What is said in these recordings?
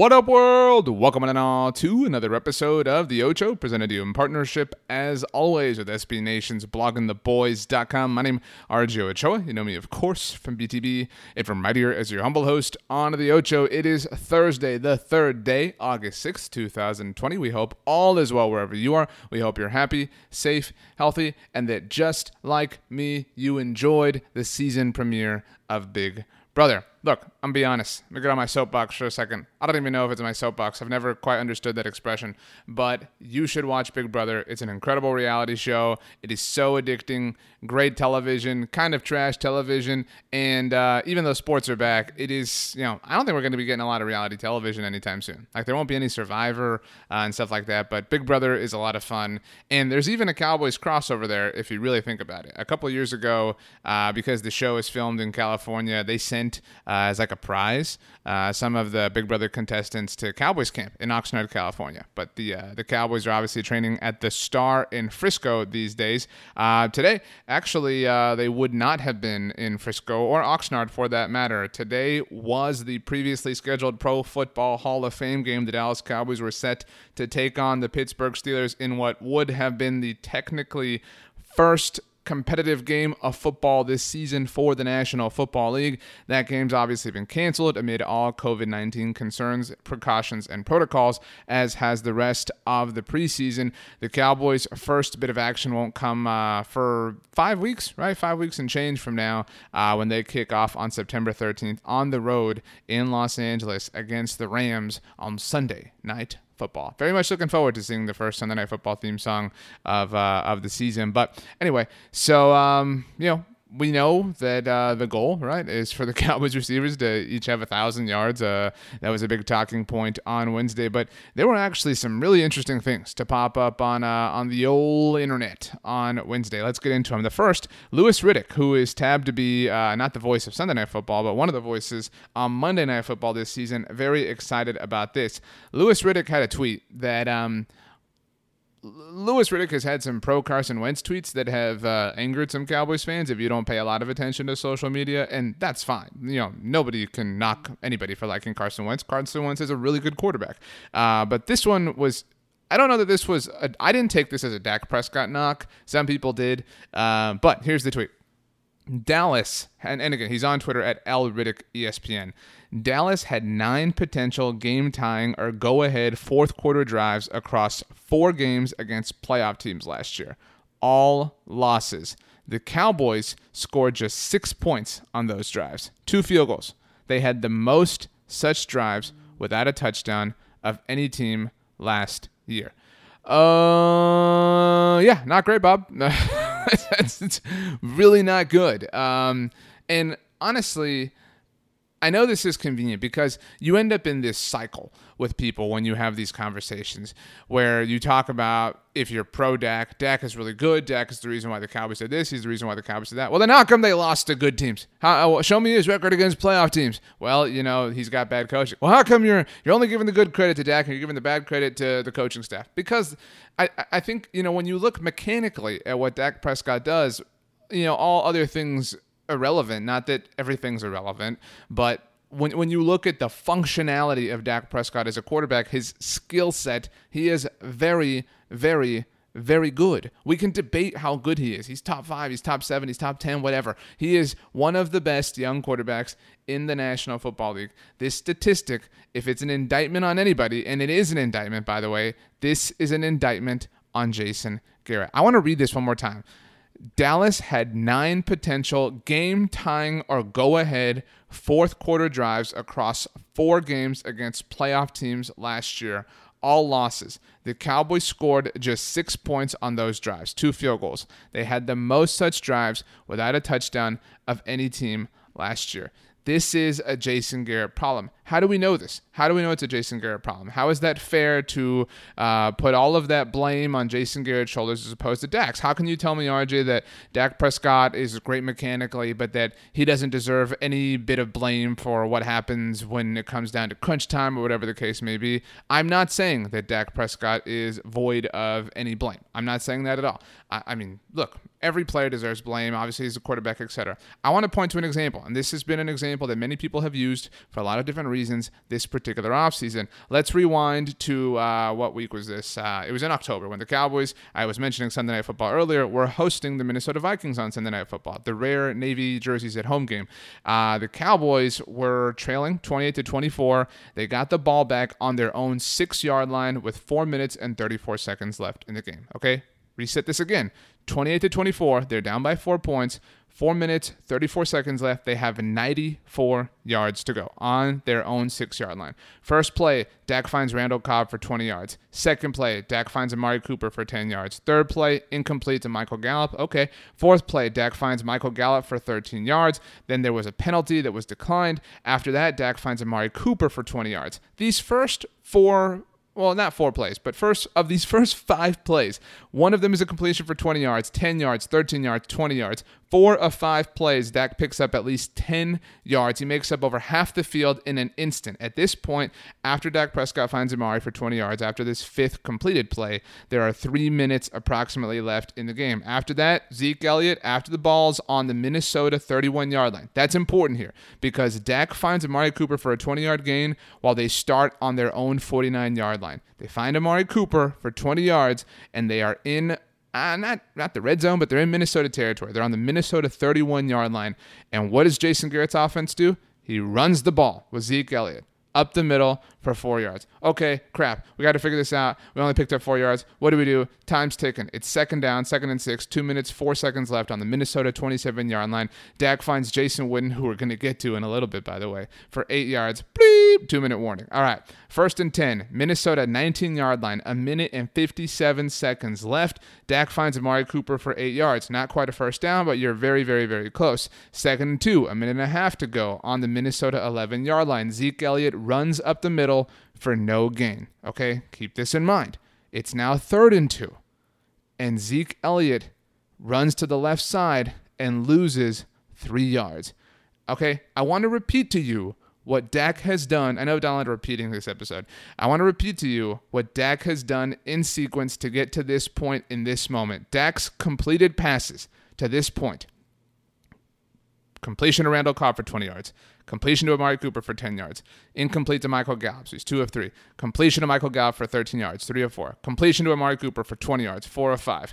What up, world? Welcome on all to another episode of The Ocho, presented to you in partnership, as always, with SB Nation's bloggingtheboys.com. My name is RJ Ochoa. You know me, of course, from BTB, and from right here as your humble host on The Ocho. It is Thursday, the third day, August 6th, 2020. We hope all is well wherever you are. We hope you're happy, safe, healthy, and that just like me, you enjoyed the season premiere of Big Brother. Look, I'm be honest. Let me get on my soapbox for a second. I don't even know if it's my soapbox. I've never quite understood that expression. But you should watch Big Brother. It's an incredible reality show. It is so addicting. Great television, kind of trash television. And uh, even though sports are back, it is, you know, I don't think we're going to be getting a lot of reality television anytime soon. Like, there won't be any Survivor uh, and stuff like that. But Big Brother is a lot of fun. And there's even a Cowboys crossover there if you really think about it. A couple years ago, uh, because the show is filmed in California, they sent as like a prize uh, some of the Big Brother contestants to Cowboys camp in Oxnard, California. But the uh, the Cowboys are obviously training at the Star in Frisco these days. Uh, today, actually, uh, they would not have been in Frisco or Oxnard for that matter. Today was the previously scheduled Pro Football Hall of Fame game. The Dallas Cowboys were set to take on the Pittsburgh Steelers in what would have been the technically first competitive game of football this season for the National Football League. That game's obviously been canceled amid all COVID 19 concerns, precautions, and protocols, as has the rest of the preseason. The Cowboys' first bit of action won't come uh, for five weeks, right? Five weeks and change from now uh, when they kick off on September 13th on the road in Los Angeles against the Rams on Sunday night football. Very much looking forward to seeing the first Sunday Night Football theme song of uh, of the season. But anyway, so um, you know, we know that uh, the goal, right, is for the Cowboys receivers to each have a thousand yards. Uh, that was a big talking point on Wednesday, but there were actually some really interesting things to pop up on uh, on the old internet on Wednesday. Let's get into them. The first, Louis Riddick, who is tabbed to be uh, not the voice of Sunday Night Football, but one of the voices on Monday Night Football this season. Very excited about this. Louis Riddick had a tweet that. Um, Louis Riddick has had some pro Carson Wentz tweets that have uh, angered some Cowboys fans if you don't pay a lot of attention to social media, and that's fine. You know, nobody can knock anybody for liking Carson Wentz. Carson Wentz is a really good quarterback. Uh, but this one was I don't know that this was. I didn't take this as a Dak Prescott knock. Some people did. Uh, but here's the tweet. Dallas, and, and again, he's on Twitter at L Riddick ESPN. Dallas had nine potential game tying or go ahead fourth quarter drives across four games against playoff teams last year. All losses. The Cowboys scored just six points on those drives, two field goals. They had the most such drives without a touchdown of any team last year. Uh, yeah, not great, Bob. it's really not good. Um, and honestly, I know this is convenient because you end up in this cycle with people when you have these conversations where you talk about if you're pro Dak, Dak is really good. Dak is the reason why the Cowboys did this. He's the reason why the Cowboys did that. Well, then how come they lost to good teams? How, uh, show me his record against playoff teams. Well, you know he's got bad coaching. Well, how come you're you're only giving the good credit to Dak and you're giving the bad credit to the coaching staff? Because I I think you know when you look mechanically at what Dak Prescott does, you know all other things irrelevant. Not that everything's irrelevant, but when when you look at the functionality of Dak Prescott as a quarterback, his skill set, he is very, very, very good. We can debate how good he is. He's top five, he's top seven, he's top 10, whatever. He is one of the best young quarterbacks in the National Football League. This statistic, if it's an indictment on anybody, and it is an indictment, by the way, this is an indictment on Jason Garrett. I want to read this one more time. Dallas had nine potential game tying or go ahead fourth quarter drives across four games against playoff teams last year, all losses. The Cowboys scored just six points on those drives, two field goals. They had the most such drives without a touchdown of any team last year. This is a Jason Garrett problem. How do we know this? How do we know it's a Jason Garrett problem? How is that fair to uh, put all of that blame on Jason Garrett's shoulders as opposed to Dak's? How can you tell me, RJ, that Dak Prescott is great mechanically, but that he doesn't deserve any bit of blame for what happens when it comes down to crunch time or whatever the case may be? I'm not saying that Dak Prescott is void of any blame. I'm not saying that at all. I, I mean, look, every player deserves blame. Obviously, he's a quarterback, etc. I want to point to an example, and this has been an example that many people have used for a lot of different reasons this particular offseason. Let's rewind to uh, what week was this? Uh, it was in October when the Cowboys, I was mentioning Sunday Night Football earlier, were hosting the Minnesota Vikings on Sunday Night Football, the rare Navy jerseys at home game. Uh, the Cowboys were trailing 28 to 24. They got the ball back on their own six yard line with four minutes and 34 seconds left in the game. Okay, reset this again. 28 to 24. They're down by four points. Four minutes, 34 seconds left. They have 94 yards to go on their own six yard line. First play, Dak finds Randall Cobb for 20 yards. Second play, Dak finds Amari Cooper for 10 yards. Third play, incomplete to Michael Gallup. Okay. Fourth play, Dak finds Michael Gallup for 13 yards. Then there was a penalty that was declined. After that, Dak finds Amari Cooper for 20 yards. These first four well, not four plays, but first of these first five plays, one of them is a completion for 20 yards, 10 yards, 13 yards, 20 yards. Four of five plays, Dak picks up at least 10 yards. He makes up over half the field in an instant. At this point, after Dak Prescott finds Amari for 20 yards, after this fifth completed play, there are three minutes approximately left in the game. After that, Zeke Elliott, after the ball's on the Minnesota 31 yard line. That's important here because Dak finds Amari Cooper for a 20 yard gain while they start on their own 49 yard line. They find Amari Cooper for 20 yards and they are in uh, not not the red zone, but they're in Minnesota territory. They're on the Minnesota 31 yard line. And what does Jason Garrett's offense do? He runs the ball with Zeke Elliott up the middle for four yards. Okay, crap. We got to figure this out. We only picked up four yards. What do we do? Time's ticking. It's second down, second and six, two minutes, four seconds left on the Minnesota 27 yard line. Dak finds Jason Witten, who we're going to get to in a little bit, by the way, for eight yards. Bleep, two minute warning. All right, first and 10, Minnesota 19 yard line, a minute and 57 seconds left. Dak finds Amari Cooper for eight yards. Not quite a first down, but you're very, very, very close. Second and two, a minute and a half to go on the Minnesota 11 yard line. Zeke Elliott runs up the middle for no gain. Okay, keep this in mind. It's now third and two, and Zeke Elliott runs to the left side and loses three yards. Okay, I want to repeat to you what Dak has done. I know Donald repeating this episode. I want to repeat to you what Dak has done in sequence to get to this point in this moment. Dak's completed passes to this point. Completion to Randall Cobb for 20 yards. Completion to Amari Cooper for 10 yards. Incomplete to Michael Gallup. So he's 2 of 3. Completion to Michael Gallup for 13 yards. 3 of 4. Completion to Amari Cooper for 20 yards. 4 of 5.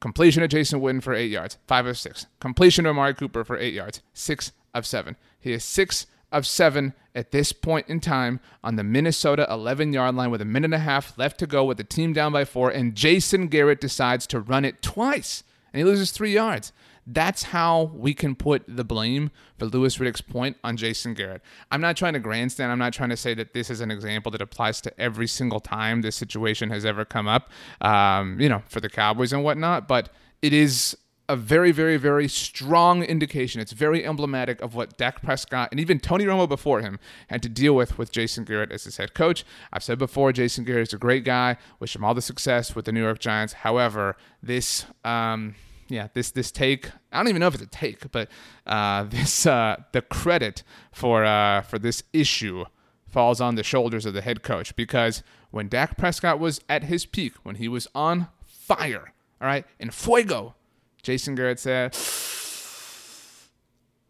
Completion to Jason Witten for 8 yards. 5 of 6. Completion to Amari Cooper for 8 yards. 6 of 7. He is 6 of 7 at this point in time on the Minnesota 11 yard line with a minute and a half left to go with the team down by 4. And Jason Garrett decides to run it twice. And he loses 3 yards. That's how we can put the blame for Louis Riddick's point on Jason Garrett. I'm not trying to grandstand. I'm not trying to say that this is an example that applies to every single time this situation has ever come up, um, you know, for the Cowboys and whatnot. But it is a very, very, very strong indication. It's very emblematic of what Dak Prescott and even Tony Romo before him had to deal with with Jason Garrett as his head coach. I've said before, Jason Garrett is a great guy. Wish him all the success with the New York Giants. However, this. Um, yeah, this this take. I don't even know if it's a take, but uh, this uh, the credit for uh, for this issue falls on the shoulders of the head coach because when Dak Prescott was at his peak, when he was on fire, all right, in fuego, Jason Garrett said,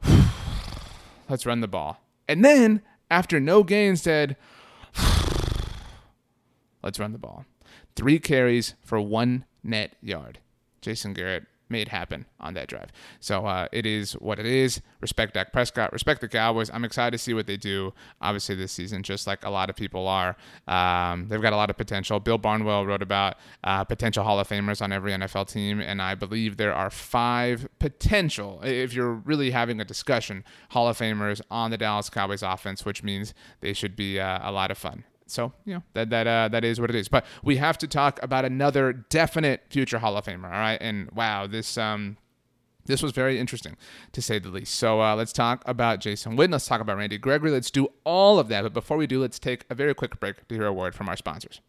"Let's run the ball," and then after no gain said, "Let's run the ball." Three carries for one net yard. Jason Garrett made happen on that drive. So uh, it is what it is. Respect Dak Prescott. Respect the Cowboys. I'm excited to see what they do. Obviously this season, just like a lot of people are. Um, they've got a lot of potential. Bill Barnwell wrote about uh, potential Hall of Famers on every NFL team, and I believe there are five potential. If you're really having a discussion, Hall of Famers on the Dallas Cowboys offense, which means they should be uh, a lot of fun. So you know that that uh, that is what it is. But we have to talk about another definite future Hall of Famer. All right, and wow, this um this was very interesting to say the least. So uh, let's talk about Jason Witten. Let's talk about Randy Gregory. Let's do all of that. But before we do, let's take a very quick break to hear a word from our sponsors.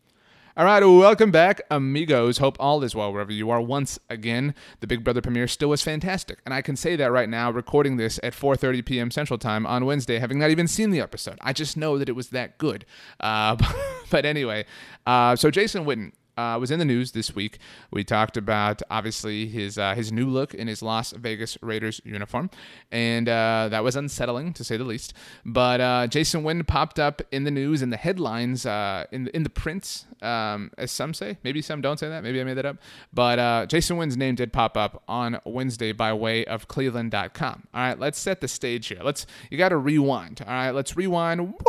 All right, welcome back, amigos. Hope all is well wherever you are. Once again, the Big Brother premiere still was fantastic, and I can say that right now, recording this at 4:30 p.m. Central Time on Wednesday, having not even seen the episode. I just know that it was that good. Uh, but anyway, uh, so Jason Witten uh, was in the news this week. We talked about obviously his uh, his new look in his Las Vegas Raiders uniform, and uh, that was unsettling to say the least. But uh, Jason Witten popped up in the news in the headlines uh, in in the prints, um, as some say. Maybe some don't say that. Maybe I made that up. But uh, Jason Witten's name did pop up on Wednesday by way of Cleveland.com. All right, let's set the stage here. Let's you got to rewind. All right, let's rewind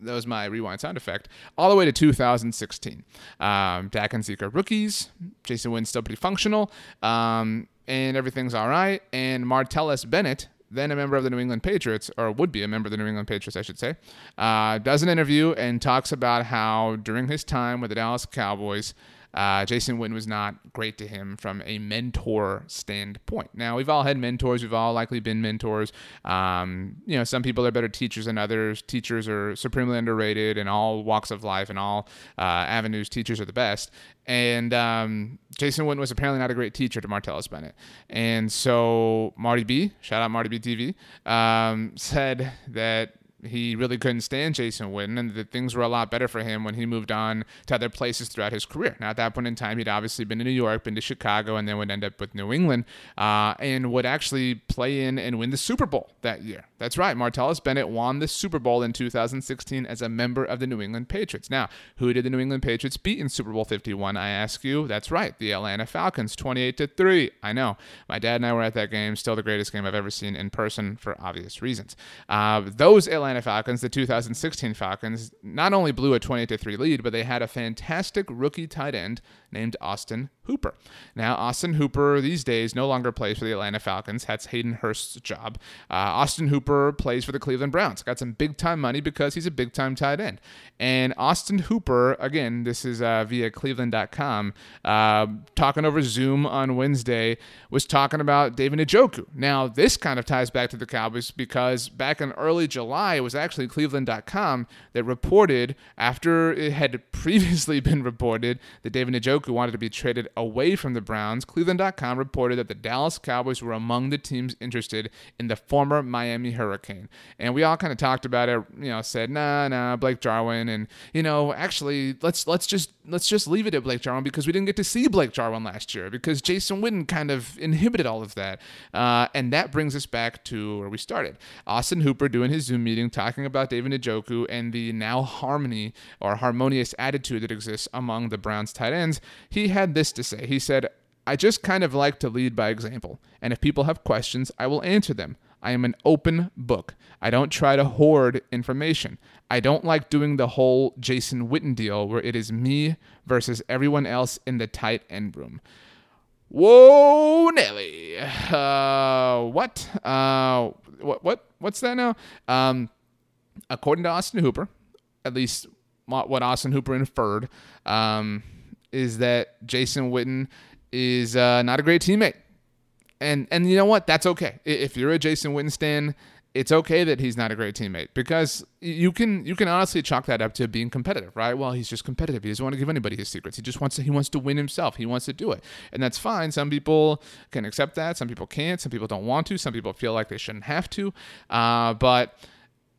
that was my rewind sound effect, all the way to 2016. Um, Dak and Zeke are rookies. Jason Witten's still pretty functional, um, and everything's all right. And Martellus Bennett, then a member of the New England Patriots, or would be a member of the New England Patriots, I should say, uh, does an interview and talks about how during his time with the Dallas Cowboys, uh, Jason Witten was not great to him from a mentor standpoint. Now, we've all had mentors. We've all likely been mentors. Um, you know, some people are better teachers than others. Teachers are supremely underrated in all walks of life and all uh, avenues. Teachers are the best. And um, Jason Witten was apparently not a great teacher to Martellus Bennett. And so Marty B, shout out Marty B TV, um, said that he really couldn't stand Jason Witten, and that things were a lot better for him when he moved on to other places throughout his career. Now, at that point in time, he'd obviously been to New York, been to Chicago, and then would end up with New England, uh, and would actually play in and win the Super Bowl that year. That's right, Martellus Bennett won the Super Bowl in 2016 as a member of the New England Patriots. Now, who did the New England Patriots beat in Super Bowl 51? I ask you. That's right, the Atlanta Falcons, 28 to three. I know. My dad and I were at that game. Still the greatest game I've ever seen in person for obvious reasons. Uh, those Atlanta Falcons, the 2016 Falcons, not only blew a 28 to 3 lead, but they had a fantastic rookie tight end named Austin Hooper. Now, Austin Hooper these days no longer plays for the Atlanta Falcons. That's Hayden Hurst's job. Uh, Austin Hooper plays for the Cleveland Browns. Got some big time money because he's a big time tight end. And Austin Hooper, again, this is uh, via Cleveland.com, uh, talking over Zoom on Wednesday, was talking about David Njoku. Now, this kind of ties back to the Cowboys because back in early July, it was actually Cleveland.com that reported, after it had previously been reported that David Njoku wanted to be traded away from the Browns, Cleveland.com reported that the Dallas Cowboys were among the teams interested in the former Miami Hurricane. And we all kind of talked about it, you know, said, nah, nah, Blake Jarwin. And, you know, actually, let's let's just let's just leave it at Blake Jarwin because we didn't get to see Blake Jarwin last year because Jason Witten kind of inhibited all of that. Uh, and that brings us back to where we started. Austin Hooper doing his Zoom meeting talking about David Njoku and the now harmony or harmonious attitude that exists among the Browns tight ends. He had this to say. He said, I just kind of like to lead by example, and if people have questions, I will answer them. I am an open book. I don't try to hoard information. I don't like doing the whole Jason Witten deal where it is me versus everyone else in the tight end room. Whoa, Nelly. Uh, what? Uh, what? What? What's that now? Um, according to Austin Hooper, at least what Austin Hooper inferred, um, is that Jason Witten is uh, not a great teammate. And and you know what? That's okay. If you're a Jason Witten stan, it's okay that he's not a great teammate because you can you can honestly chalk that up to being competitive, right? Well, he's just competitive. He doesn't want to give anybody his secrets. He just wants to he wants to win himself. He wants to do it, and that's fine. Some people can accept that. Some people can't. Some people don't want to. Some people feel like they shouldn't have to. Uh, but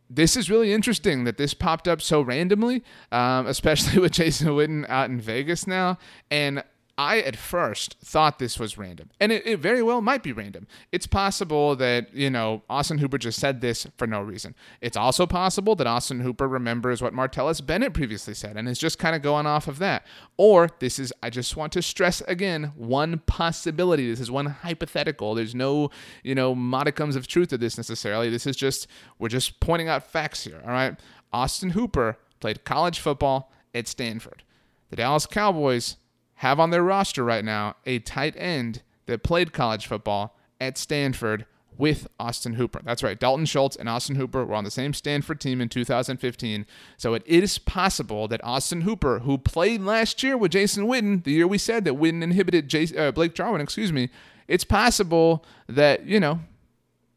this is really interesting that this popped up so randomly, um, especially with Jason Witten out in Vegas now. And I at first thought this was random, and it, it, very well might be random. It's possible that, you know, Austin Hooper just said this for no reason. It's also possible that Austin Hooper remembers what Martellus Bennett previously said and is just kind of going off of that. Or this is, I just want to stress again, one possibility. This is one hypothetical. There's no, you know, modicums of truth to this necessarily. This is just, we're just pointing out facts here, all right? Austin Hooper played college football at Stanford. The Dallas Cowboys have on their roster right now a tight end that played college football at Stanford with Austin Hooper. That's right. Dalton Schultz and Austin Hooper were on the same Stanford team in 2015. So it is possible that Austin Hooper, who played last year with Jason Witten, the year we said that Witten inhibited Jason, uh, Blake Jarwin, excuse me, it's possible that, you know,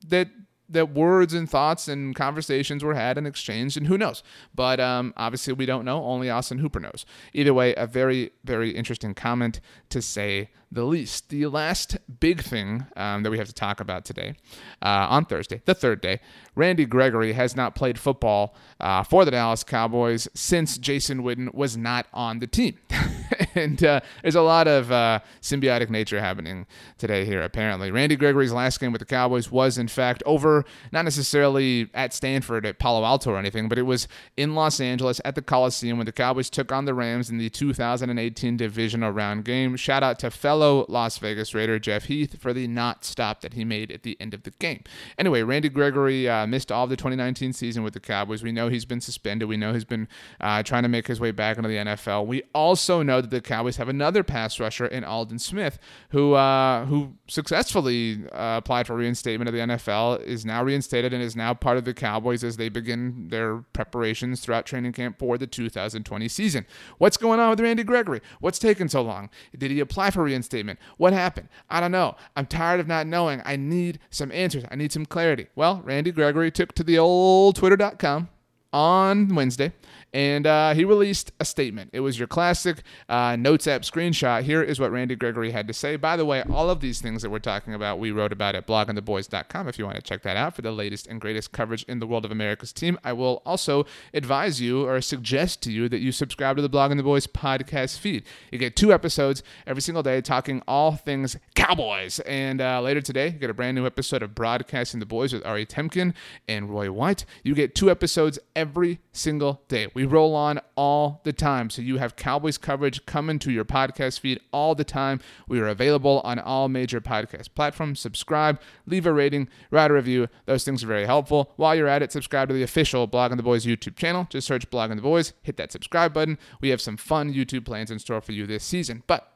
that that words and thoughts and conversations were had and exchanged, and who knows? But um, obviously, we don't know. Only Austin Hooper knows. Either way, a very, very interesting comment to say the least. The last big thing um, that we have to talk about today, uh, on Thursday, the third day, Randy Gregory has not played football uh, for the Dallas Cowboys since Jason Witten was not on the team. and uh, there's a lot of uh, symbiotic nature happening today here, apparently. Randy Gregory's last game with the Cowboys was, in fact, over not necessarily at Stanford at Palo Alto or anything, but it was in Los Angeles at the Coliseum when the Cowboys took on the Rams in the 2018 divisional round game. Shout out to fellow Las Vegas Raider Jeff Heath for the not stop that he made at the end of the game. Anyway, Randy Gregory uh, missed all of the 2019 season with the Cowboys. We know he's been suspended. We know he's been uh, trying to make his way back into the NFL. We also know that the Cowboys have another pass rusher in Aldon Smith, who uh, who successfully uh, applied for reinstatement of the NFL, is now reinstated and is now part of the Cowboys as they begin their preparations throughout training camp for the 2020 season. What's going on with Randy Gregory? What's taking so long? Did he apply for reinstatement? What happened? I don't know. I'm tired of not knowing. I need some answers. I need some clarity. Well, Randy Gregory took to the old twitter.com on Wednesday and uh, he released a statement. It was your classic uh, Notes app screenshot. Here is what Randy Gregory had to say. By the way, all of these things that we're talking about, we wrote about at bloggingtheboys.com if you want to check that out for the latest and greatest coverage in the world of America's team. I will also advise you or suggest to you that you subscribe to the Blogging the Boys podcast feed. You get two episodes every single day talking all things Cowboys. And uh, later today, you get a brand new episode of Broadcasting the Boys with Ari Temkin and Roy White. You get two episodes every single day. We roll on all the time. So you have Cowboys coverage coming to your podcast feed all the time. We are available on all major podcast platforms. Subscribe, leave a rating, write a review. Those things are very helpful. While you're at it, subscribe to the official Blog Blogging the Boys YouTube channel. Just search Blog Blogging the Boys, hit that subscribe button. We have some fun YouTube plans in store for you this season. But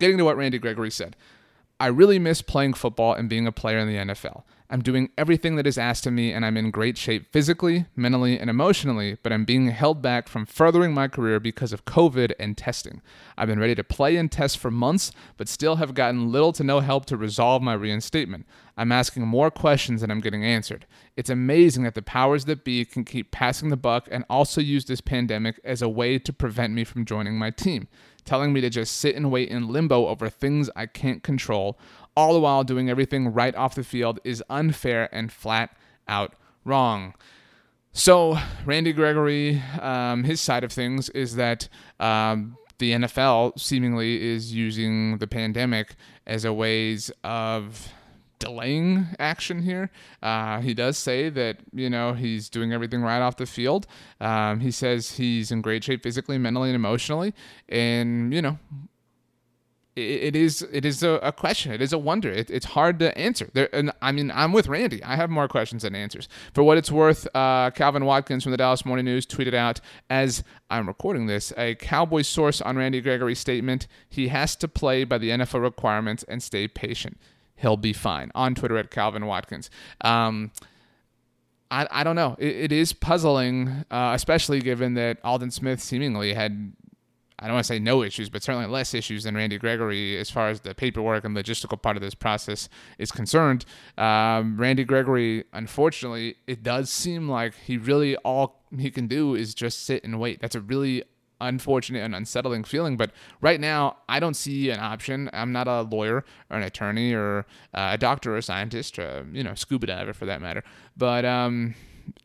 getting to what Randy Gregory said. I really miss playing football and being a player in the NFL. I'm doing everything that is asked of me, and I'm in great shape physically, mentally, and emotionally, but I'm being held back from furthering my career because of COVID and testing. I've been ready to play and test for months, but still have gotten little to no help to resolve my reinstatement. I'm asking more questions than I'm getting answered. It's amazing that the powers that be can keep passing the buck and also use this pandemic as a way to prevent me from joining my team, telling me to just sit and wait in limbo over things I can't control all the while doing everything right off the field is unfair and flat out wrong. So, Randy Gregory, um, his side of things is that um, the NFL seemingly is using the pandemic as a ways of delaying action here. Uh, he does say that you know he's doing everything right off the field. Um, he says he's in great shape physically, mentally, and emotionally, and you know it is it is a, question. It is a wonder. It, it's hard to answer. There, and I mean, I'm with Randy. I have more questions than answers. For what it's worth, uh, Calvin Watkins from the Dallas Morning News tweeted out as I'm recording this a Cowboys source on Randy Gregory's statement. He has to play by the NFL requirements and stay patient. He'll be fine. On Twitter at Calvin Watkins. Um, I, I don't know. it, it is puzzling, uh, especially given that Aldon Smith seemingly had I don't want to say no issues, but certainly less issues than Randy Gregory as far as the paperwork and logistical part of this process is concerned. Um, Randy Gregory, unfortunately, it does seem like he really all he can do is just sit and wait. That's a really unfortunate and unsettling feeling. But right now, I don't see an option. I'm not a lawyer or an attorney or uh, a doctor or a scientist, or, you know, scuba diver for that matter. But um,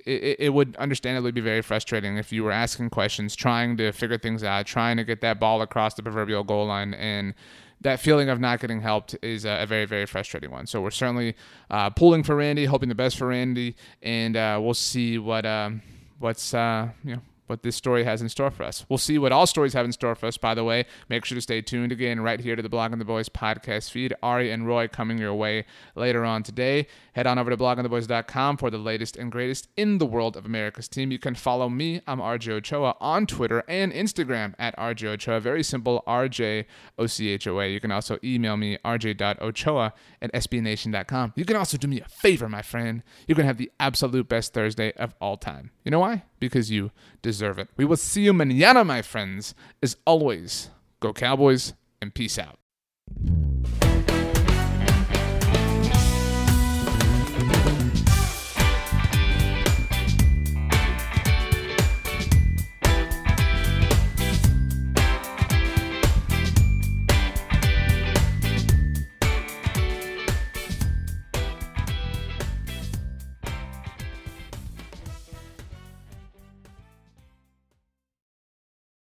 it, it would understandably be very frustrating if you were asking questions, trying to figure things out, trying to get that ball across the proverbial goal line, and that feeling of not getting helped is a, very, very frustrating one. So we're certainly uh, pulling for Randy, hoping the best for Randy, and uh, we'll see what um, what's uh, you know what this story has in store for us. We'll see what all stories have in store for us, by the way. Make sure to stay tuned again right here to the Blogging the Boys podcast feed. Ari and Roy coming your way later on today. Head on over to bloggingtheboys.com for the latest and greatest in the world of America's team. You can follow me, I'm RJ Ochoa, on Twitter and Instagram at RJ Ochoa. Very simple, RJ O C H O A. You can also email me, rj.ochoa at sbnation.com. You can also do me a favor, my friend. You can have the absolute best Thursday of all time. You know why? Because you deserve it. We will see you manana, my friends. As always, go Cowboys and peace out.